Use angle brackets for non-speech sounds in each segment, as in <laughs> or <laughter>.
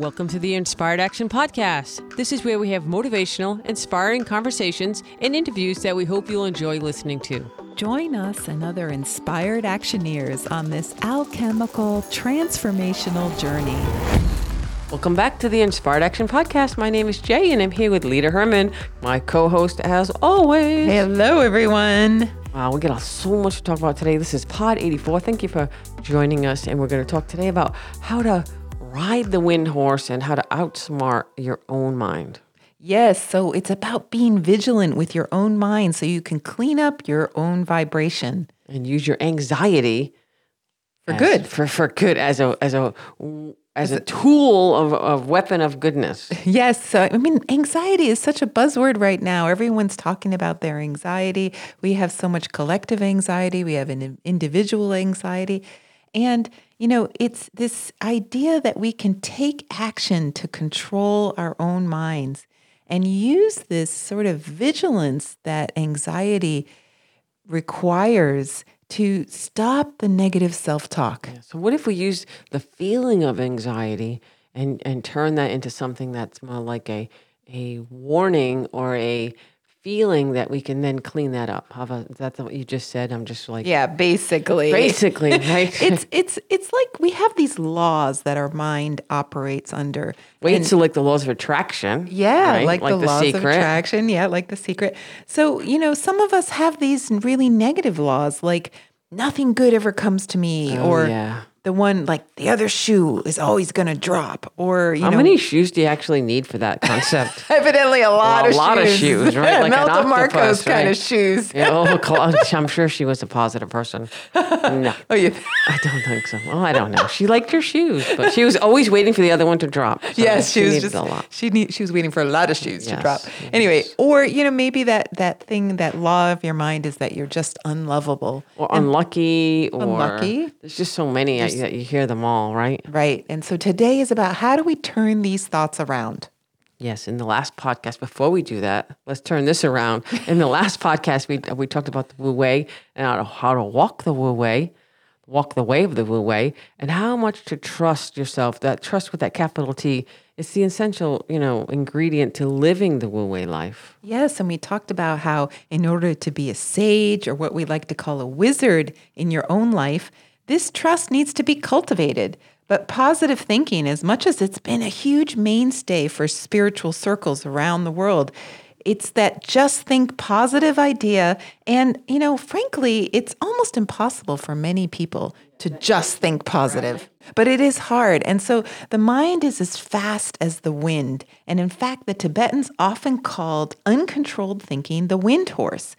Welcome to the Inspired Action Podcast. This is where we have motivational, inspiring conversations and interviews that we hope you'll enjoy listening to. Join us and other inspired actioneers on this alchemical transformational journey. Welcome back to the Inspired Action Podcast. My name is Jay, and I'm here with Lita Herman, my co host, as always. Hello, everyone. Wow, we got so much to talk about today. This is Pod 84. Thank you for joining us, and we're going to talk today about how to ride the wind horse and how to outsmart your own mind. Yes, so it's about being vigilant with your own mind so you can clean up your own vibration and use your anxiety for as, good. For for good as a as a as a tool of, of weapon of goodness. <laughs> Yes. So, I mean, anxiety is such a buzzword right now. Everyone's talking about their anxiety. We have so much collective anxiety, we have an individual anxiety. And you know, it's this idea that we can take action to control our own minds and use this sort of vigilance that anxiety requires to stop the negative self-talk. Yeah. So what if we use the feeling of anxiety and and turn that into something that's more like a a warning or a feeling that we can then clean that up. About that's what you just said? I'm just like Yeah, basically. Basically, <laughs> right? it's it's it's like we have these laws that our mind operates under. Wait, and, so like the laws of attraction. Yeah, right? like, like, the, the laws secret. of attraction. Yeah, like the secret. So, you know, some of us have these really negative laws like nothing good ever comes to me oh, or yeah the one like the other shoe is always going to drop or you how know, many shoes do you actually need for that concept? <laughs> Evidently a lot well, of a lot of shoes. right? <laughs> Like Imelda Marcos right? kind of shoes. Yeah, oh, <laughs> i'm sure she was a positive person. No. Oh you i don't think so. Well i don't know. She liked her shoes but she was always waiting for the other one to drop. So yes she, she was just a lot. she need, she was waiting for a lot of shoes yes, to drop. yes. anyway or you know maybe that that thing that law of your mind is that you're just unlovable. Or and unlucky? or unlucky there's just so many that you hear them all all, right? Right. And so today is about how do we turn these thoughts around? Yes, in the last podcast, before we do that, let's turn this around. In the last podcast, we we talked about the Wu Wei and how to, how to walk the Wu Wei, walk the way of the Wu Wei, and how much to trust yourself. That trust with that capital T is the essential, you know, ingredient to living the Wu Wei life. Yes, and we talked about how in order to be a sage or what we like to call a wizard in your own life, this trust needs to be cultivated. But positive thinking, as much as it's been a huge mainstay for spiritual circles around the world, it's that just think positive idea. And, you know, frankly, it's almost impossible for many people to just think positive. But it is hard. And so the mind is as fast as the wind. And in fact, the Tibetans often called uncontrolled thinking the wind horse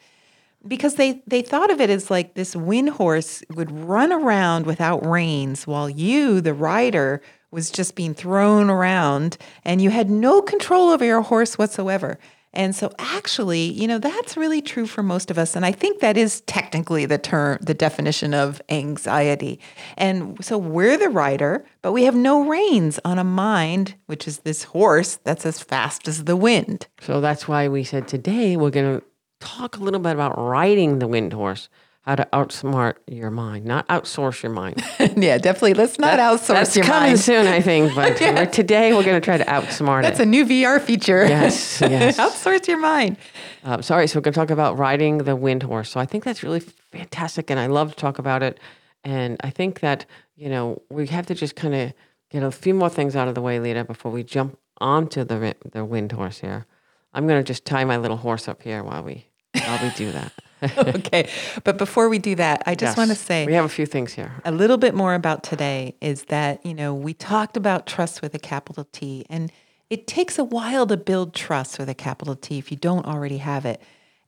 because they they thought of it as like this wind horse would run around without reins while you the rider was just being thrown around and you had no control over your horse whatsoever. And so actually you know that's really true for most of us. And i think that is technically the term the definition of anxiety. And so we're the rider but we have no reins on a mind which is this horse that's as fast as the wind. So that's why we said today we're going to talk a little bit about riding the wind horse how to outsmart your mind, not outsource your mind. <laughs> yeah, definitely. Let's not that, outsource that's your coming mind. soon, I think. <laughs> But yeah. today we're going to try to outsmart that's it. That's a new VR feature. Yes, <laughs> yes. outsource your mind. Um, sorry, so we're going to talk about riding the wind horse. So I think that's really fantastic, and I love to talk about it. And I think that you know we have to just kind of get a few more things out of the way, Lita, before we jump onto the the wind horse here. I'm going to just tie my little horse up here while we while we do that. <laughs> okay. But before we do that, I just yes. want to say we have a few things here. A little bit more about today is that, you know, we talked about trust with a capital T, and it takes a while to build trust with a capital T if you don't already have it.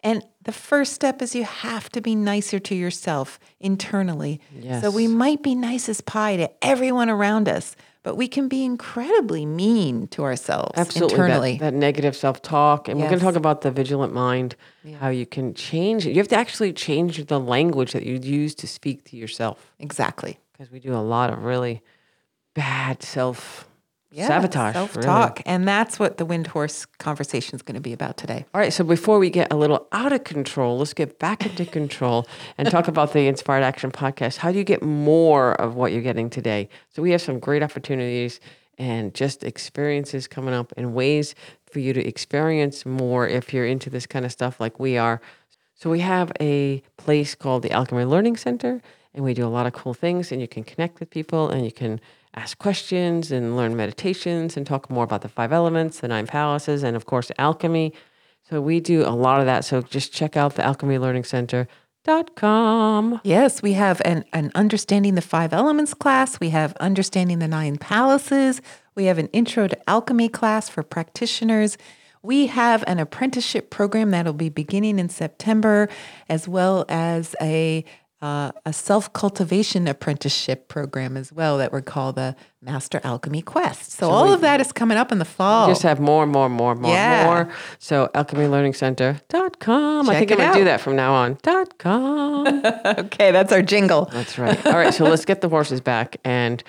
And the first step is you have to be nicer to yourself internally. Yes. So we might be nice as pie to everyone around us, but we can be incredibly mean to ourselves Absolutely, internally. That, that negative self talk. And yes. we're going to talk about the vigilant mind, yeah. how you can change it. You have to actually change the language that you use to speak to yourself. Exactly. Because we do a lot of really bad self yeah, sabotage, self talk. Really. And that's what the wind horse conversation is going to be about today. All right. So before we get a little out of control, let's get back into control and talk about the Inspired Action podcast. How do you get more of what you're getting today? So we have some great opportunities and just experiences coming up and ways for you to experience more if you're into this kind of stuff like we are. So we have a place called the Alchemy Learning Center, and we do a lot of cool things. And you can connect with people, and you can ask questions and learn meditations and talk more about the five elements, the nine palaces, and of course alchemy. So we do a lot of that. So just check out the Alchemy Learning Center. Dot com. Yes, we have an, an Understanding the Five Elements class. We have Understanding the Nine Palaces. We have an Intro to Alchemy class for practitioners. We have an apprenticeship program that'll be beginning in September, as well as a uh, a self cultivation apprenticeship program as well that we call the Master Alchemy Quest. So, all of that is coming up in the fall. Just have more, more, more, more, Yeah. more. So alchemylearningcenter.com. I think I'm gonna do that from now on. Dot com. <laughs> okay, that's our jingle. That's right. All right, so let's get the horses back and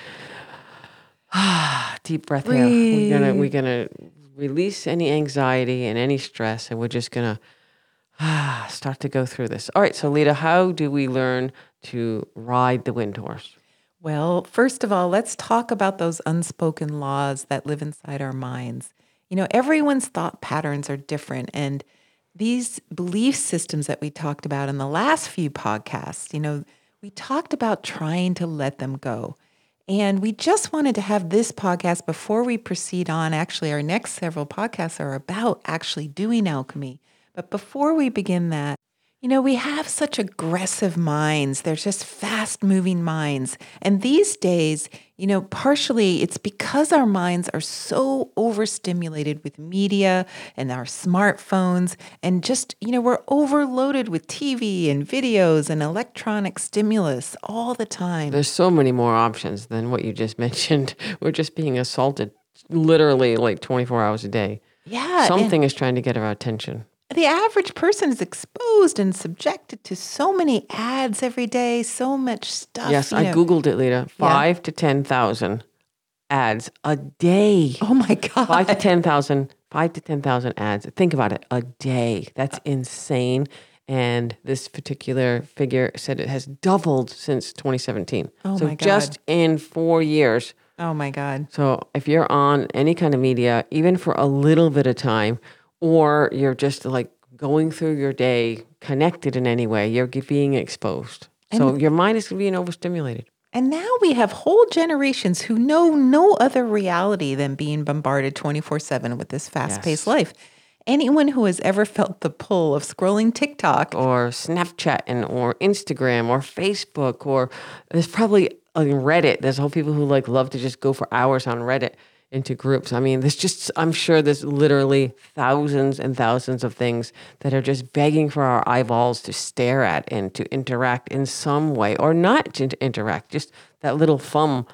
<sighs> deep breath here. We're gonna we're gonna release any anxiety and any stress, and we're just gonna <sighs> start to go through this. All right, so Lita, how do we learn to ride the wind horse? Well, first of all, let's talk about those unspoken laws that live inside our minds. You know, everyone's thought patterns are different. And these belief systems that we talked about in the last few podcasts, you know, we talked about trying to let them go. And we just wanted to have this podcast before we proceed on. Actually, our next several podcasts are about actually doing alchemy. But before we begin that, you know, we have such aggressive minds. They're just fast moving minds. And these days, you know, partially it's because our minds are so overstimulated with media and our smartphones, and just, you know, we're overloaded with TV and videos and electronic stimulus all the time. There's so many more options than what you just <laughs> mentioned. We're just being assaulted literally like 24 hours a day. yeah. Something is trying to get our attention. The average person is exposed and subjected to so many ads every day, so much stuff. Yes, I know. googled it, Lita. Five to ten thousand ads a day. Oh my God. Five to ten thousand. Five to ten thousand ads. Think about it. A day. That's insane. And this particular figure said it has doubled since 2017. Oh so my God. just in four years. Oh my God. So if you're on any kind of media, even for a little bit of time, or you're just like going through your day connected in any way, you're being exposed. So your mind is being overstimulated. And now we have whole generations who know no other reality than being bombarded 24 7 with this fast paced Yes. life. Anyone who has ever felt the pull of scrolling TikTok, or Snapchat and or Instagram or Facebook or there's probably on Reddit. There's whole people who like love to just go for hours on Reddit into groups. I mean, there's just I'm sure there's literally thousands and thousands of things that are just begging for our eyeballs to stare at and to interact in some way or not to interact. Just that little thumb,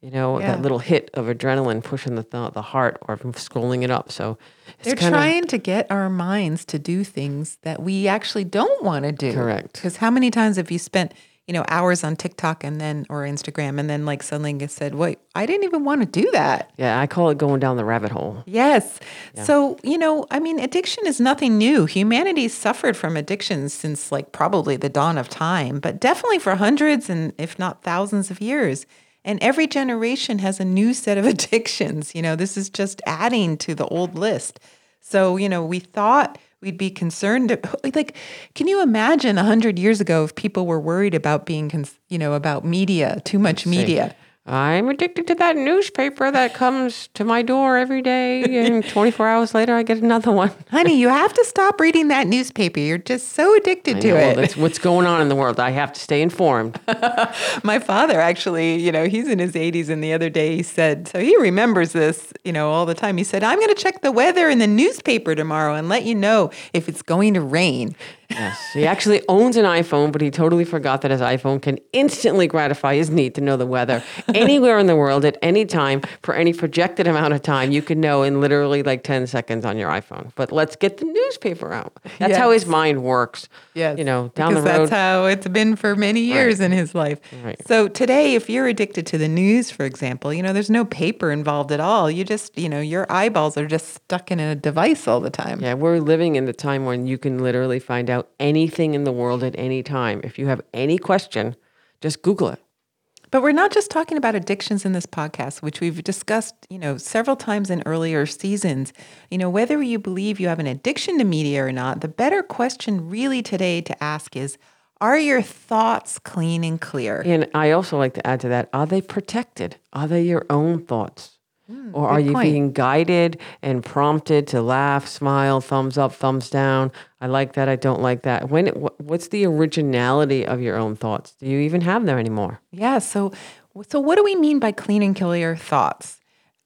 you know, Yeah. that little hit of adrenaline pushing the th- the heart or scrolling it up. So it's they're kinda- trying to get our minds to do things that we actually don't want to do. Correct. Because how many times have you spent, you know, hours on TikTok and then, or Instagram, and then like suddenly get said, wait, I didn't even want to do that. Yeah, I call it going down the rabbit hole. Yes. So, you know, I mean, addiction is nothing new. Humanity suffered from addictions since like probably the dawn of time, but definitely for hundreds and if not thousands of years. And every generation has a new set of <laughs> addictions. You know, this is just adding to the old list. So, you know, we thought we'd be concerned. <laughs> Like, can you imagine 100 years ago if people were worried about being, cons- you know, about media, too much media? I'm addicted to that newspaper that comes to my door every day, and <laughs> 24 hours later, I get another one. Honey, you have to stop reading that newspaper. You're just so addicted to know, it. That's what's going on in the world. I have to stay informed. <laughs> My father actually, you know, he's in his 80s, and the other day he said, so he remembers this, you know, all the time. He said, I'm going to check the weather in the newspaper tomorrow and let you know if it's going to rain. Yes, he actually owns an iPhone, but he totally forgot that his iPhone can instantly gratify his need to know the weather <laughs> anywhere in the world at any time for any projected amount of time. You can know in literally like 10 seconds on your iPhone. But let's get the newspaper out. That's how his mind works. Yes. You know, down because the road. That's how it's been for many years in his life. Right. So today, if you're addicted to the news, for example, you know, there's no paper involved at all. You just, you know, your eyeballs are just stuck in a device all the time. Yeah, we're living in the time when you can literally find out anything in the world at any time. If you have any question, just Google it. But we're not just talking about addictions in this podcast, which we've discussed, you know, several times in earlier seasons. You know, whether you believe you have an addiction to media or not, the better question really today to ask is are your thoughts clean and clear? And I also like to add to that: Are they protected? Are they your own thoughts? Mm, or are you point. being guided and prompted to laugh, smile, thumbs up, thumbs down? I like that. I don't like that. When? wh- What's the originality of your own thoughts? Do you even have them anymore? Yeah. So, so what do we mean by clean and clear thoughts?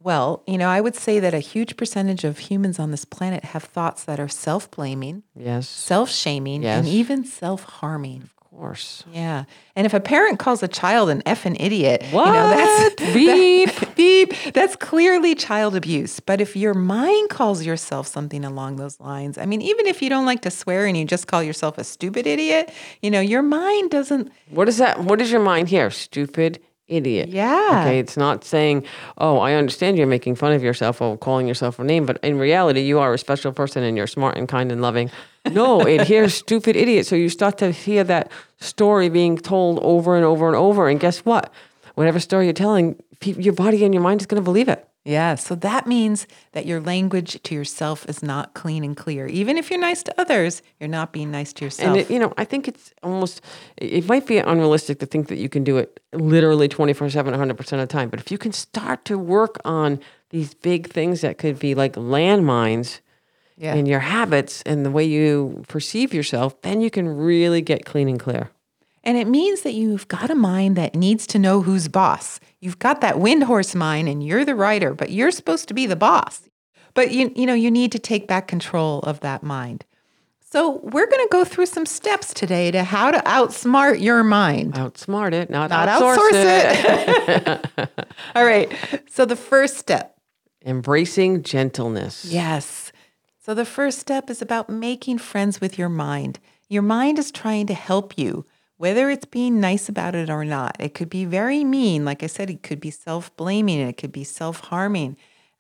Well, you know, I would say that a huge percentage of humans on this planet have thoughts that are self-blaming, Yes, self-shaming, Yes. and even self-harming. Of course. Yeah. And if a parent calls a child an effing idiot, What? you know, that's <laughs> Beep. that- <laughs> beep. That's clearly child abuse. But if your mind calls yourself something along those lines, I mean, even if you don't like to swear and you just call yourself a stupid idiot, you know, your mind doesn't What is that? What is your mind here? Stupid idiot. Yeah. Okay. It's not saying, oh, I understand you're making fun of yourself or calling yourself a name, but in reality, you are a special person and you're smart and kind and loving. No, it hears <laughs> stupid idiot. So you start to hear that story being told over and over and over. And guess what? Whatever story you're telling, your body and your mind is going to believe it. Yeah, so that means that your language to yourself is not clean and clear. Even if you're nice to others, you're not being nice to yourself. And it, you know, I think it's almost it might be unrealistic to think that you can do it literally 24/7 100% of the time, but if you can start to work on these big things that could be like landmines Yeah. in your habits and the way you perceive yourself, then you can really get clean and clear. And it means that you've got a mind that needs to know who's boss. You've got that wind horse mind and you're the rider, but you're supposed to be the boss. But you you know, you need to take back control of that mind. So, we're going to go through some steps today to how to outsmart your mind. Outsmart it, not, Not outsource, outsource it. <laughs> All right. So, the first step Embracing gentleness. Yes. So the first step is about making friends with your mind. Your mind is trying to help you, whether it's being nice about it or not. It could be very mean. Like I said, it could be self blaming, it could be self harming,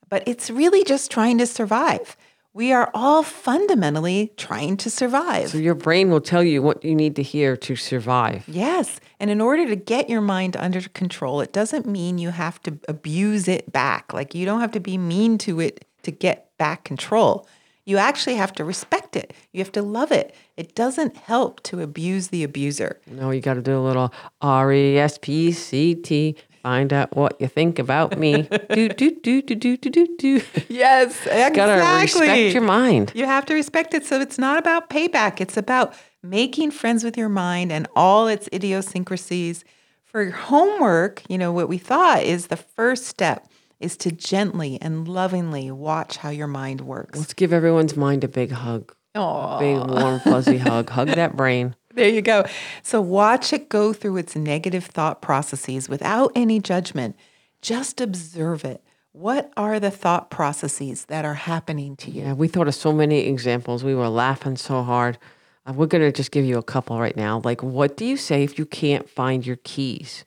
but it's really just trying to survive. We are all fundamentally trying to survive. So your brain will tell you what you need to hear to survive. Yes. And in order to get your mind under control, it doesn't mean you have to abuse it back. Like you don't have to be mean to it to get back control. You actually have to respect it. You have to love it. It doesn't help to abuse the abuser. No, you got to do a little R E S P C T. Find out what you think about me. <laughs> do do do do do do do do. Yes, exactly. Gotta respect your mind. You have to respect it. So it's not about payback. It's about making friends with your mind and all its idiosyncrasies. For homework, you know, what we thought is the first step is to gently and lovingly watch how your mind works. Let's give everyone's mind a big hug. Oh, Big warm fuzzy <laughs> hug. Hug that brain. there you go. So watch it go through its negative thought processes without any judgment. Just observe it. What are the thought processes that are happening to you? Yeah, we thought of so many examples. We were laughing so hard. Uh, we're gonna just give you a couple right now. Like, what do you say if you can't find your keys?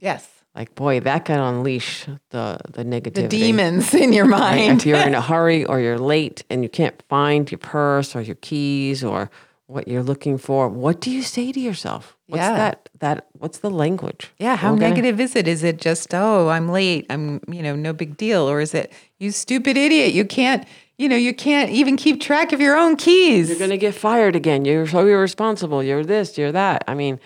Yes. Like, boy, that can unleash the the negativity. The demons in your Right? mind. If you're in a <laughs> hurry or you're late and you can't find your purse or your keys or what you're looking for, what do you say to yourself? What's Yeah. that that what's the language? Yeah, how Okay. negative is it? Is it just, oh, I'm late, I'm, you know, no big deal? Or is it, you stupid idiot, you can't, you know, you can't even keep track of your own keys? You're gonna get fired again. You're so irresponsible. You're this, you're that. I mean,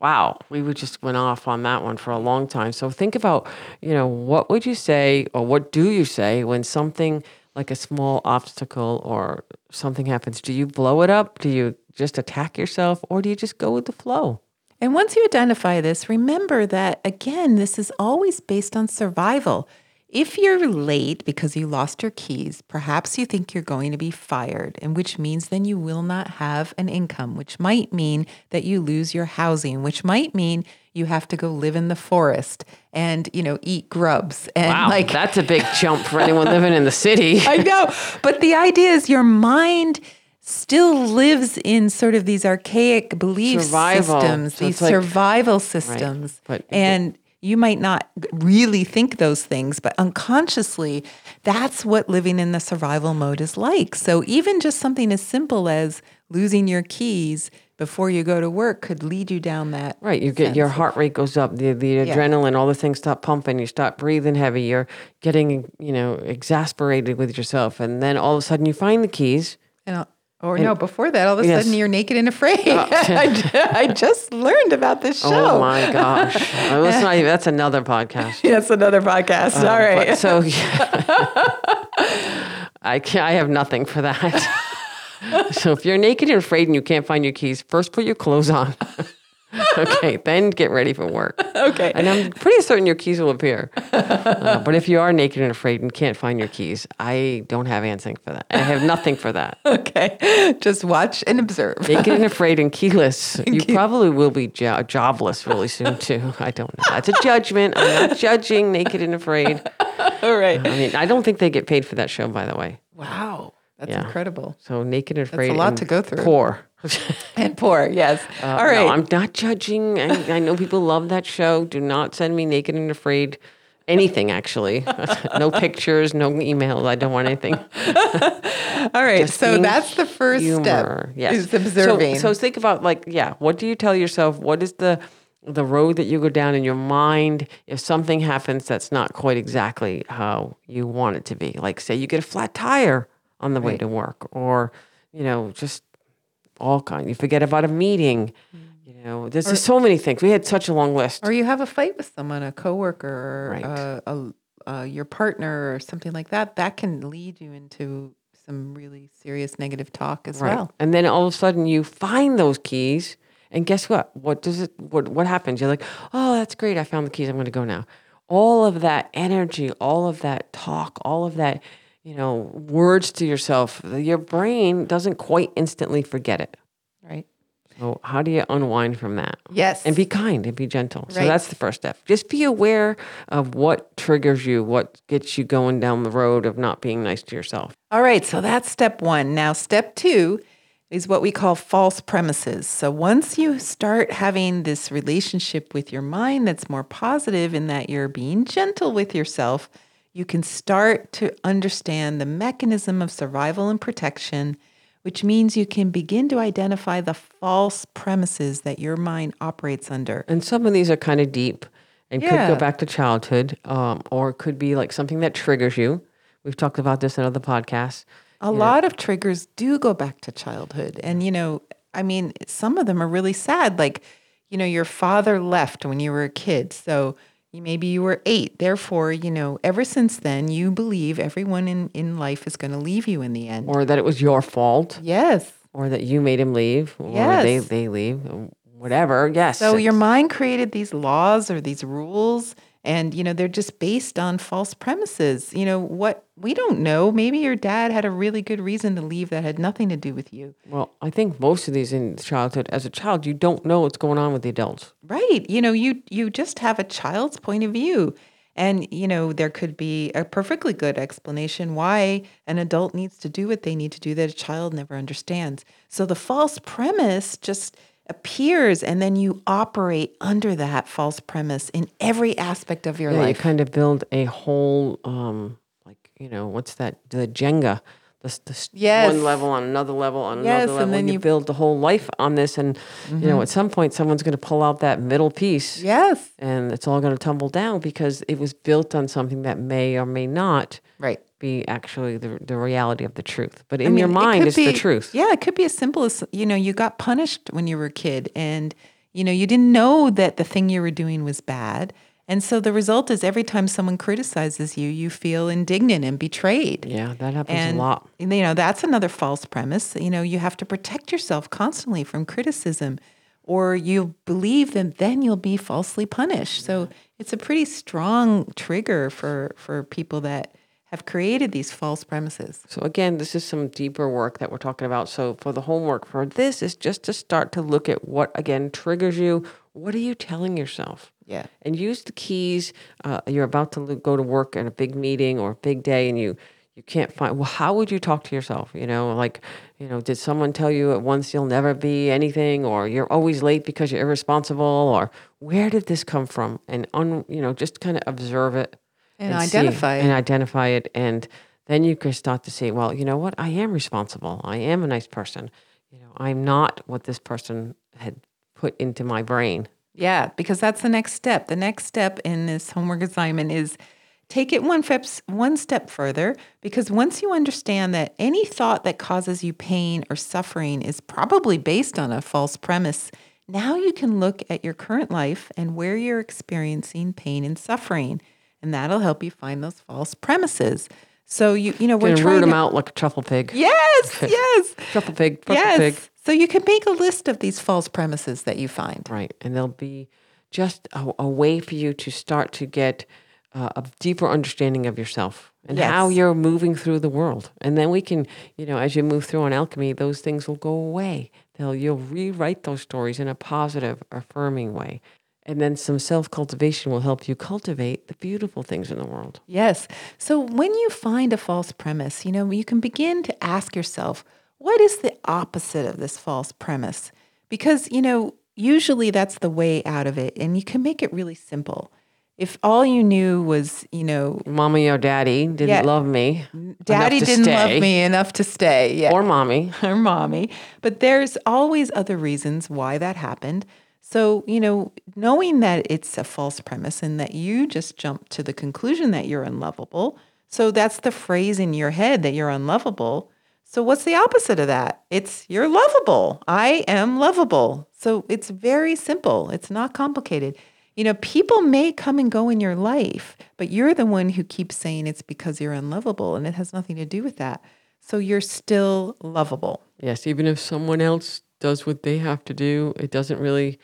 wow, we would just went off on that one for a long time. So think about, you know, what would you say or what do you say when something like a small obstacle or something happens? Do you blow it up? Do you just attack yourself or do you just go with the flow? And once you identify this, remember that again, this is always based on survival. If you're late because you lost your keys, perhaps you think you're going to be fired, and which means then you will not have an income, which might mean that you lose your housing, which might mean you have to go live in the forest and, you know, eat grubs and Wow, like that's a big <laughs> jump for anyone living in the city. I know. But the idea is your mind still lives in sort of these archaic belief Survival. systems, So these like- survival systems. But- and you might not really think those things, but unconsciously, that's what living in the survival mode is like. So even just something as simple as losing your keys before you go to work could lead you down that. Right, you get your sense heart rate goes up, the the adrenaline, all the things stop pumping. You start breathing heavy. You're getting you know exasperated with yourself, and then all of a sudden you find the keys. And, or no, before that, all of a Yes. sudden you're naked and afraid. <laughs> I, I just learned about this show. Oh my gosh, <laughs> Uh, let's not even- that's another podcast. <laughs> That's another podcast. all But- right. so I can I have nothing for that. so if you're naked and afraid and you can't find your keys, first put your clothes on. <laughs> okay, then get ready for work. <laughs> okay. And I'm pretty certain your keys will appear. <laughs> Uh, but if you are naked and afraid and can't find your keys, I don't have anything for that. I have nothing for that. Okay. Just watch and observe. Naked and afraid and keyless, you probably will be jo- jobless really soon too. I don't know. That's a judgment. I'm not judging naked and afraid. all right. I mean, I don't think they get paid for that show, by the way. Wow. That's Yeah. incredible. So naked and afraid. a lot to go through. Poor. <laughs> And poor, yes. Uh, all right. No, I'm not judging. I, I know people love that show. Do not send me naked and afraid. Anything actually. <laughs> no pictures, no emails. I don't want anything. <laughs> all right. just So that's the first Humor. step. Yes. Is observing. So, so think about like, yeah, what do you tell yourself? What is the the road that you go down in your mind if something happens that's not quite exactly how you want it to be? Like say you get a flat tire on the way to work or, you know, just all kind. You forget about a meeting. You know, there's just so many things. We had such a long list. or you have a fight with someone, a coworker, or Right. uh, a, uh, your partner, or something like that. That can lead you into some really serious negative talk as Right. well. And then all of a sudden you find those keys and guess what? What does it what what happens? You're like, "Oh, that's great. I found the keys. I'm going to go now." All of that energy, all of that talk, all of that, you know, words to yourself, your brain doesn't quite instantly forget it. Right. So, how do you unwind from that? Yes. And be kind and be gentle. So that's the first step. Just be aware of what triggers you, what gets you going down the road of not being nice to yourself. All right, so that's step one. Now, step two is what we call false premises. So, once you start having this relationship with your mind that's more positive in that you're being gentle with yourself, you can start to understand the mechanism of survival and protection, which means you can begin to identify the false premises that your mind operates under. And some of these are kind of deep and could go back to childhood, um, or could be like something that triggers you. We've talked about this in other podcasts. A lot of triggers do go back to childhood. And, you know, I mean, some of them are really sad. Like, you know, your father left when you were a kid. So you, maybe you were eight. Therefore, you know, ever since then, you believe everyone in, in life is going to leave you in the end. Or that it was your fault, yes. or that you made him leave, or Yes. they, they leave, whatever. Yes. So your mind created these laws or these rules. And, you know, they're just based on false premises. You know, what we don't know. Maybe your dad had a really good reason to leave that had nothing to do with you. Well, I think most of these in childhood, as a child, you don't know what's going on with the adults. Right. You know, you you just have a child's point of view. And you know, there could be a perfectly good explanation why an adult needs to do what they need to do that a child never understands. So the false premise just appears and then you operate under that false premise in every aspect of your Yeah, you kind of build a whole, um, like you know, what's that? The Jenga, the, Yes. one level on another level on Yes, another and level. then and you, you- build the whole life on this, and you know, at some point, someone's going to pull out that middle piece, Yes. and it's all going to tumble down because it was built on something that may or may not Right. Be actually the the reality of the truth. But in your mean, it mind, could it's the truth. Yeah, it could be as simple as you know, you got punished when you were a kid, and you know, you didn't know that the thing you were doing was bad, and so the result is every time someone criticizes you, you feel indignant and betrayed. Yeah, that happens And a lot. you know, that's another false premise. You know, you have to protect yourself constantly from criticism, or you believe that then you'll be falsely punished. So it's a pretty strong trigger for for people that have created these false premises. So again, this is some deeper work that we're talking about. So for the homework for this is just to start to look at what again triggers you. What are you telling yourself? Yeah. And use the keys. Uh, you're about to go to work at a big meeting or a big day, and you you can't find. Well, how would you talk to yourself? You know, like you know, did someone tell you at once you'll never be anything, or you're always late because you're irresponsible, or where did this come from? And un, you know, just kind of observe it And see- identify it. and identify it and then you can start to see well you know what i am responsible i am a nice person you know, I'm not what this person had put into my brain. Yeah, because that's the next step. The next step in this homework assignment is take it one step one step further because once you understand that any thought that causes you pain or suffering is probably based on a false premise, now you can look at your current life and where you're experiencing pain and suffering, and that'll help you find those false premises. So you you know we're trying root them to, out like a truffle pig. Yes, <laughs> yes, Truffle pig, truffle yes. pig. So you can make a list of these false premises that you find. Right. And there'll be just a, a way for you to start to get uh, a deeper understanding of yourself and how you're moving through the world. And then we can, you know, as you move through on alchemy, those things will go away. They'll you'll rewrite those stories in a positive, affirming way. And then some self cultivation will help you cultivate the beautiful things in the world. Yes. So when you find a false premise, you know, you can begin to ask yourself, what is the opposite of this false premise? Because, you know, usually that's the way out of it. And you can make it really simple. If all you knew was, you know, Mommy or daddy didn't Yeah. love me. daddy didn't stay, love me enough to stay. Yeah. Or mommy. <laughs> or mommy. But there's always other reasons why that happened. So, you know, knowing that it's a false premise and that you just jump to the conclusion that you're unlovable. So that's the phrase in your head that you're unlovable. So what's the opposite of that? It's you're lovable. I am lovable. So it's very simple. It's not complicated. You know, people may come and go in your life, but you're the one who keeps saying it's because you're unlovable and it has nothing to do with that. So you're still lovable. Yes, even if someone else does what they have to do, it doesn't really,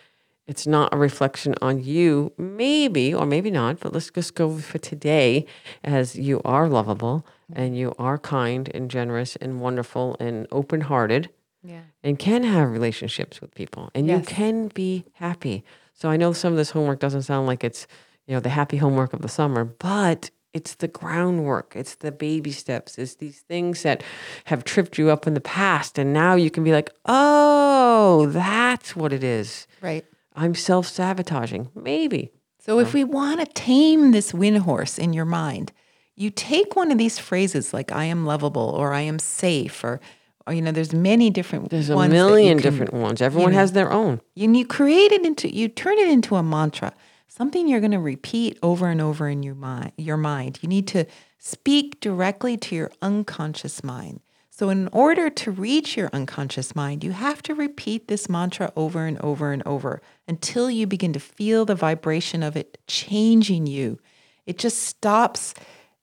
it's not a reflection on you, maybe, or maybe not, but let's just go for today as you are lovable and you are kind and generous and wonderful and open hearted Yeah. and can have relationships with people and you can be happy. So I know some of this homework doesn't sound like it's, you know, the happy homework of the summer, but it's the groundwork. It's the baby steps. It's these things that have tripped you up in the past and now you can be like, "Oh, that's what it is. Right. I'm self-sabotaging." Maybe. So if we want to tame this wind horse in your mind, you take one of these phrases like I am lovable or I am safe or or you know there's many different There's a million can- different ones. Everyone has their own. and you create it into you turn it into a mantra something you're going to repeat over and over in your mind your mind you need to speak directly to your unconscious mind so in order to reach your unconscious mind you have to repeat this mantra over and over and over until you begin to feel the vibration of it changing you it just stops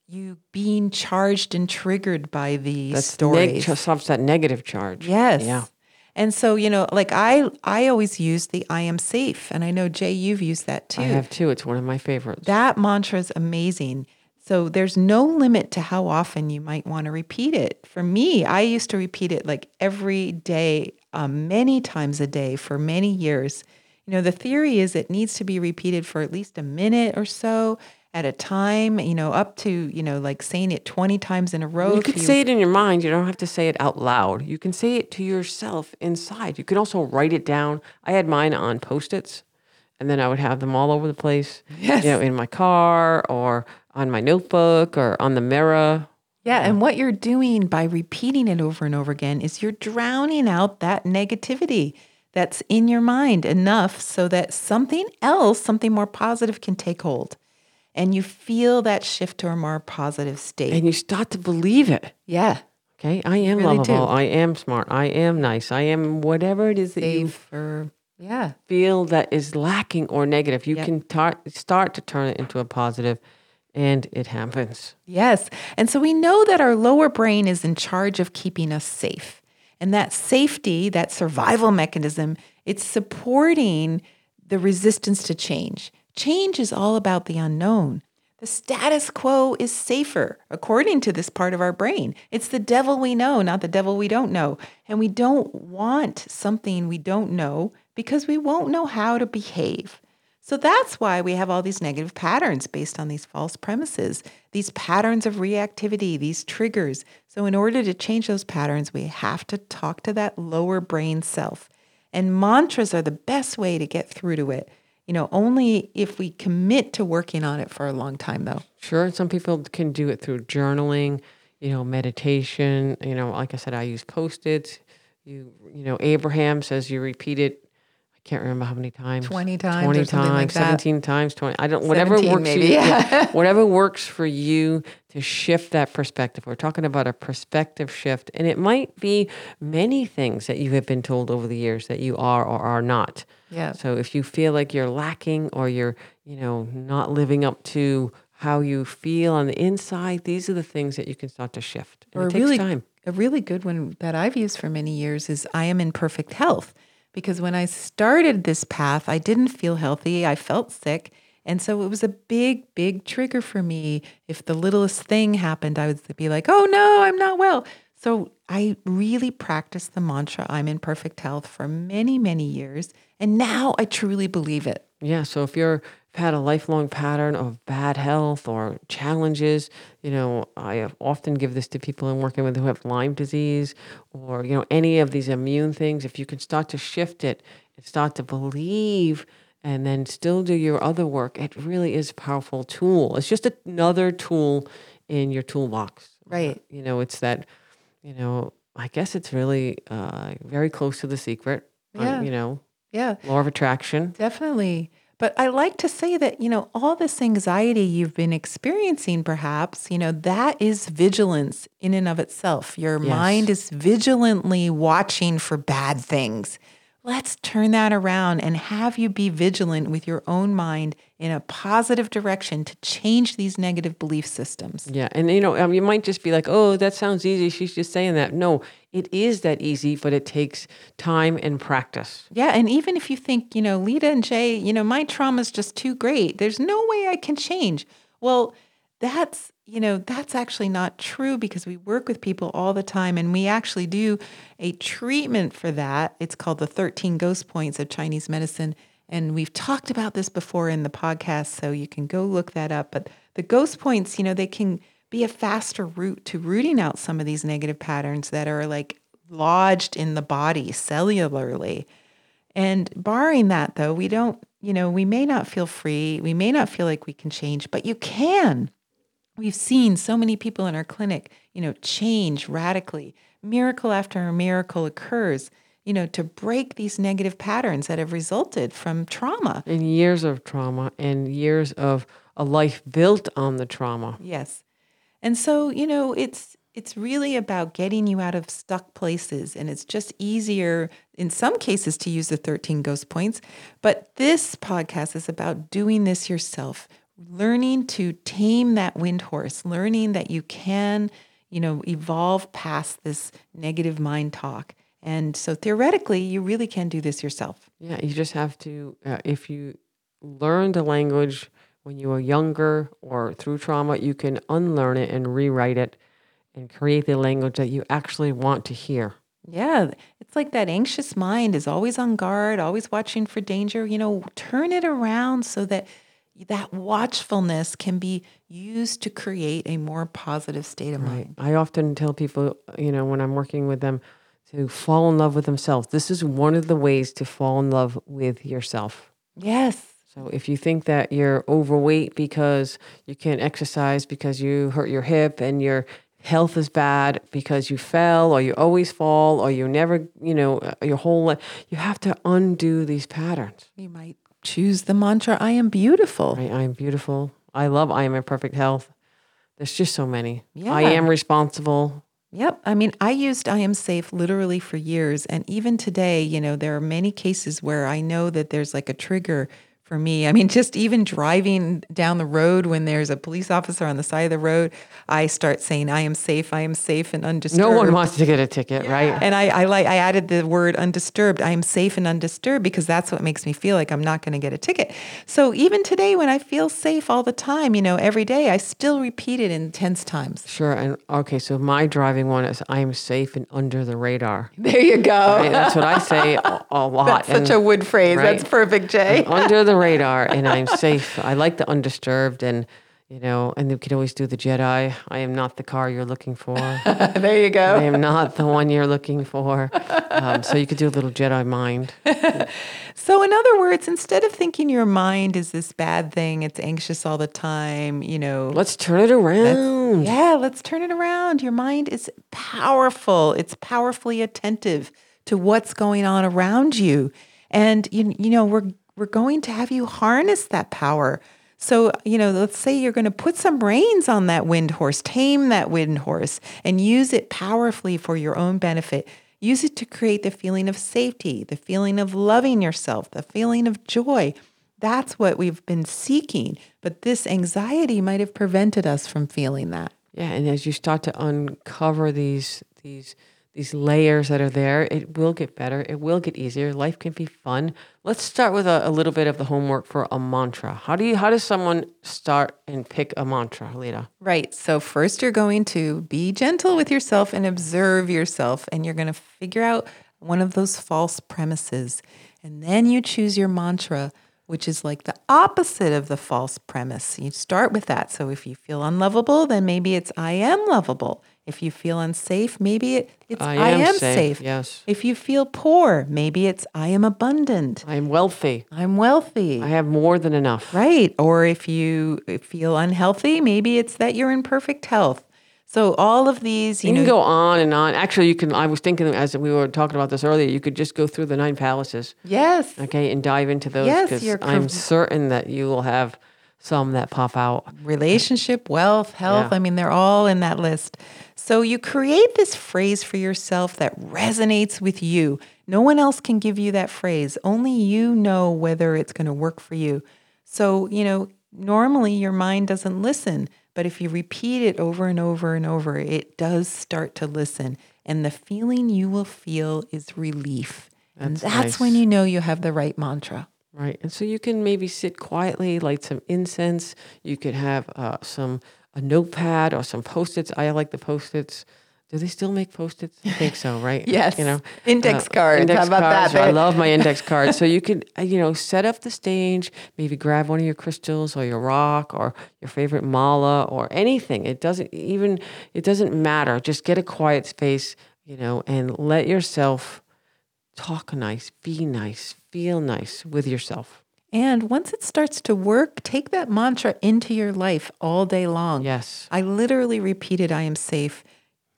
you being charged and triggered by these That's stories neg- stops that negative charge. Yes. Yeah. And so, you know, like I I always use the I am safe. And I know Jay, you've used that too. I have too. It's one of my favorites. that mantra is amazing. So there's no limit to how often you might want to repeat it. For me, I used to repeat it like every day, um, many times a day for many years. You know, the theory is it needs to be repeated for at least a minute or so at a time, you know, up to, you know, like saying it 20 times in a row. You could say it in your mind. You don't have to say it out loud. You can say it to yourself inside. You can also write it down. I had mine on post-its, and then I would have them all over the place. Yes. You know, in my car or on my notebook or on the mirror. Yeah, and what you're doing by repeating it over and over again is you're drowning out that negativity that's in your mind enough so that something else, something more positive can take hold. And you feel that shift to a more positive state. And you start to believe it. yeah. Okay, I am really lovable. do. I am smart. I am nice. I am whatever it is that you or yeah. feel that is lacking or negative. You Yep. can tar- start to turn it into a positive, and it happens. Yes. And so we know that our lower brain is in charge of keeping us safe. And that safety, that survival mechanism, it's supporting the resistance to change. Change is all about the unknown. The status quo is safer, according to this part of our brain. It's the devil we know, not the devil we don't know. And we don't want something we don't know because we won't know how to behave. So that's why we have all these negative patterns based on these false premises, these patterns of reactivity, these triggers. So, in order to change those patterns, we have to talk to that lower brain self. And mantras are the best way to get through to it. You know, only if we commit to working on it for a long time, though. Sure, some people can do it through journaling, you know, meditation. You know, like I said, I use post its. you you know Abraham says you repeat it. Can't remember how many times. 20 times Twenty like times. that. Seventeen times. Twenty. I don't. Whatever works. maybe, you, yeah. <laughs> whatever works for you to shift that perspective. We're talking about a perspective shift, and it might be many things that you have been told over the years that you are or are not. Yeah. So if you feel like you're lacking or you're, you know, not living up to how you feel on the inside, these are the things that you can start to shift. And Or it takes really, time. a really good one that I've used for many years is I am in perfect health. Because when I started this path, I didn't feel healthy. I felt sick. And so it was a big, big trigger for me. If the littlest thing happened, I would be like, oh no, I'm not well. So I really practiced the mantra, I'm in perfect health for many, many years. And now I truly believe it. Yeah. So if you're had a lifelong pattern of bad health or challenges, you know, I often give this to people I'm working with who have Lyme disease or, you know, any of these immune things. If you can start to shift it and start to believe and then still do your other work, it really is a powerful tool. It's just another tool in your toolbox. Right. You know, it's that, you know, I guess it's really uh, very close to the secret. uh, Yeah. you know, Yeah. law of attraction. Definitely. But I like to say that, you know, all this anxiety you've been experiencing, perhaps, you know, that is vigilance in and of itself. Your Yes. mind is vigilantly watching for bad things. Let's turn that around and have you be vigilant with your own mind in a positive direction to change these negative belief systems. Yeah, and you know, um, you might just be like, "Oh, that sounds easy." She's just saying that. No, it is that easy, but it takes time and practice. Yeah, and even if you think, you know, Lita and Jay, you know, my trauma is just too great. There's no way I can change. Well, that's, you know, that's actually not true because we work with people all the time and we actually do a treatment for that. It's called the 13 ghost points of Chinese medicine. And we've talked about this before in the podcast, so you can go look that up. But the ghost points, you know, they can be a faster route to rooting out some of these negative patterns that are like lodged in the body cellularly. And barring that, though, we don't, you know, we may not feel free. We may not feel like we can change, but you can. We've seen so many people in our clinic, you know, change radically. Miracle after miracle occurs, you know, to break these negative patterns that have resulted from trauma. And years of trauma and years of a life built on the trauma. Yes. And so, you know, it's it's really about getting you out of stuck places and it's just easier in some cases to use the 13 ghost points, but this podcast is about doing this yourself, learning to tame that wind horse, learning that you can, you know, evolve past this negative mind talk. And so theoretically, you really can do this yourself. Yeah, you just have to, uh, if you learn the language when you were younger or through trauma, you can unlearn it and rewrite it and create the language that you actually want to hear. Yeah, it's like that anxious mind is always on guard, always watching for danger. You know, turn it around so that that watchfulness can be used to create a more positive state of mind. I often tell people, you know, when I'm working with them, to fall in love with themselves. This is one of the ways to fall in love with yourself. Yes. So if you think that you're overweight because you can't exercise because you hurt your hip and your health is bad because you fell or you always fall or you never, you know, uh, your whole life, you have to undo these patterns. You might choose the mantra, I am beautiful. Right? I am beautiful. I love I am in perfect health. There's just so many. Yeah. I am responsible. Yep. I mean, I used I am safe literally for years. And even today, you know, there are many cases where I know that there's like a trigger for me. I mean, just even driving down the road when there's a police officer on the side of the road, I start saying, I am safe, I am safe and undisturbed. No one wants to get a ticket, right? And I, I like I added the word undisturbed. I am safe and undisturbed because that's what makes me feel like I'm not going to get a ticket. So even today, when I feel safe all the time, you know, every day, I still repeat it in tense times. Sure. And okay, so my driving one is I am safe and under the radar. <laughs> There you go. Right? That's what I say a, a lot. That's such And- a wood phrase. right? That's perfect, Jay. under the radar and I'm safe. I like the undisturbed and you know, and you could always do the Jedi. I am not the car you're looking for. <laughs> There you go. I am not the one you're looking for. Um, so you could do a little Jedi mind. <laughs> So, in other words, instead of thinking your mind is this bad thing, it's anxious all the time, you know, Let's turn it around. yeah, let's turn it around. Your mind is powerful, it's powerfully attentive to what's going on around you. And you, you know, we're we're going to have you harness that power. So, you know, let's say you're going to put some reins on that wind horse, tame that wind horse, and use it powerfully for your own benefit. Use it to create the feeling of safety, the feeling of loving yourself, the feeling of joy. That's what we've been seeking. But this anxiety might have prevented us from feeling that. Yeah, and as you start to uncover these these these layers that are there, it will get better. It will get easier. Life can be fun. Let's start with a, a, little bit of the homework for a mantra. How do you how does someone start and pick a mantra, Lita? Right. So first you're going to be gentle with yourself and observe yourself and you're going to figure out one of those false premises. And then you choose your mantra, which is like the opposite of the false premise. You start with that. So if you feel unlovable, then maybe it's I am lovable. If you feel unsafe, maybe it, it's I, I am, am safe. safe. Yes. If you feel poor, maybe it's I am abundant. I am wealthy. I'm wealthy. I have more than enough. Right. Or if you feel unhealthy, maybe it's that you're in perfect health. So all of these, you, you know, can go on and on. Actually, you can. I was thinking as we were talking about this earlier, you could just go through the nine palaces. Yes. Okay, and dive into those because yes, I'm certain that you will have some that pop out. Relationship, wealth, health. Yeah. I mean, they're all in that list. So you create this phrase for yourself that resonates with you. No one else can give you that phrase. Only you know whether it's going to work for you. So, you know, normally your mind doesn't listen, but if you repeat it over and over and over, it does start to listen. And the feeling you will feel is relief. That's and that's nice. when you know you have the right mantra. Right. And so you can maybe sit quietly, light some incense. You could have uh, some a notepad or some post-its. I like the post-its. Do they still make post-its? I think so, right? <laughs> yes. You know, index uh, cards. Index How about cards. that? I love my index <laughs> cards. So you could, uh, you know, set up the stage. Maybe grab one of your crystals or your rock or your favorite mala or anything. It doesn't even. It doesn't matter. Just get a quiet space, you know, and let yourself talk nice, be nice, feel nice with yourself. And once it starts to work, take that mantra into your life all day long. Yes. I literally repeated, I am safe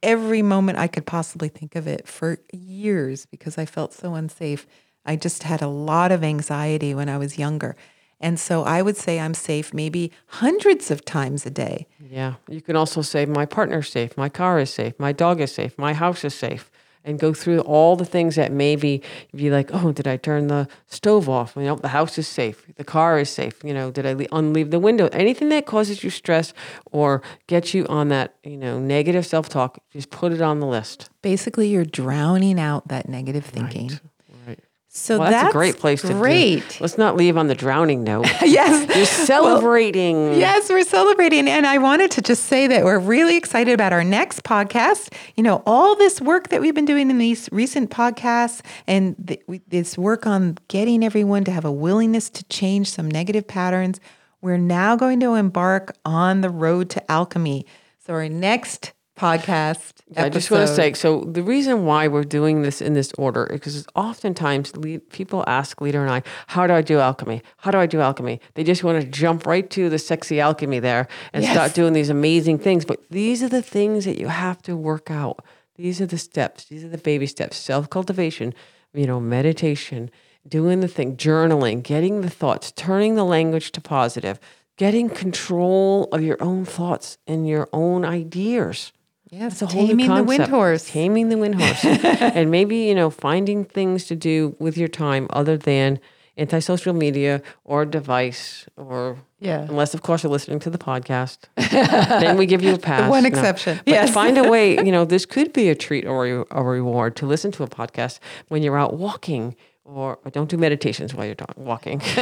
every moment I could possibly think of it for years because I felt so unsafe. I just had a lot of anxiety when I was younger. And so I would say I'm safe maybe hundreds of times a day. Yeah. You can also say, my partner's safe, my car is safe, my dog is safe, my house is safe and go through all the things that maybe be like, oh, did I turn the stove off? You know, the house is safe, the car is safe. You know, did I unleave the window? Anything that causes you stress or gets you on that, you know, negative self talk, just put it on the list. Basically, you're drowning out that negative thinking. Right. So well, that's, that's, a great place to great. Let's not leave on the drowning note. <laughs> yes. You're celebrating. Well, yes, we're celebrating. And I wanted to just say that we're really excited about our next podcast. You know, all this work that we've been doing in these recent podcasts and we, this work on getting everyone to have a willingness to change some negative patterns. We're now going to embark on the road to alchemy. So our next podcast. I just want to say so the reason why we're doing this in this order is because oftentimes people ask Lita and I, how do I do alchemy? How do I do alchemy? They just want to jump right to the sexy alchemy there and yes. start doing these amazing things. But these are the things that you have to work out. These are the steps. These are the baby steps. Self cultivation, you know, meditation, doing the thing, journaling, getting the thoughts, turning the language to positive, getting control of your own thoughts and your own ideas. Yes, a whole taming the wind horse. Taming the wind horse. <laughs> and maybe, you know, finding things to do with your time other than anti-social media or device or yeah unless of course you're listening to the podcast <laughs> then we give you a pass one exception no. yes find a way <laughs> you know this could be a treat or a reward to listen to a podcast when you're out walking or, or don't do meditations while you're walking <laughs>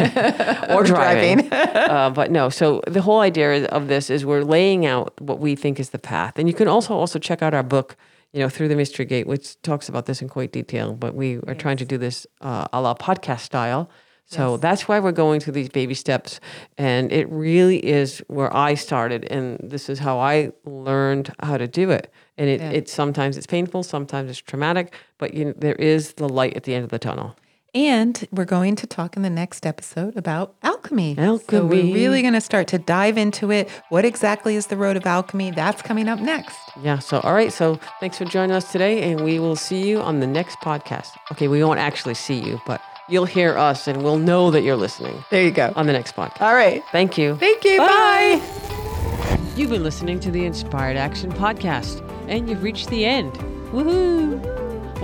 or driving. <laughs> uh, but no, so the whole idea of this is we're laying out what we think is the path, and you can also also check out our book, you know, through the mystery gate, which talks about this in quite detail. But we are yes. trying to do this uh, a la podcast style. So yes. that's why we're going through these baby steps. And it really is where I started. And this is how I learned how to do it. And it, yeah. it sometimes it's painful, sometimes it's traumatic, but you know, there is the light at the end of the tunnel. And we're going to talk in the next episode about alchemy. So Alchemy. we're really going to start to dive into it. What exactly is the road of alchemy? That's coming up next. Yeah. So, all right. So, thanks for joining us today, and we will see you on the next podcast. Okay, we won't actually see you, but you'll hear us, and we'll know that you're listening There you go. on the next podcast. All right. Thank you. Thank you. Bye. You've been listening to the Inspired Action Podcast, and you've reached the end. Woohoo!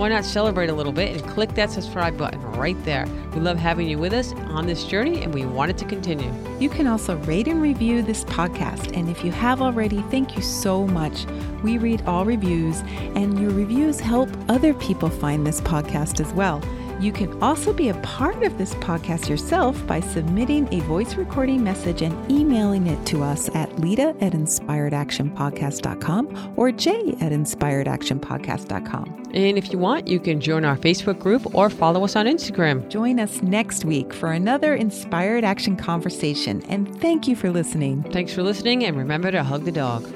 Why not celebrate a little bit and click that subscribe button right there? We love having you with us on this journey, and we want it to continue. You can also rate and review this podcast. And if you have already, thank you so much. We read all reviews, and your reviews help other people find this podcast as well. You can also be a part of this podcast yourself by submitting a voice recording message and emailing it to us at Lita at inspiredactionpodcast.com or Jay at inspiredactionpodcast.com. And if you want, you can join our Facebook group or follow us on Instagram. Join us next week for another Inspired Action conversation. And thank you for listening. Thanks for listening, and remember to hug the dog.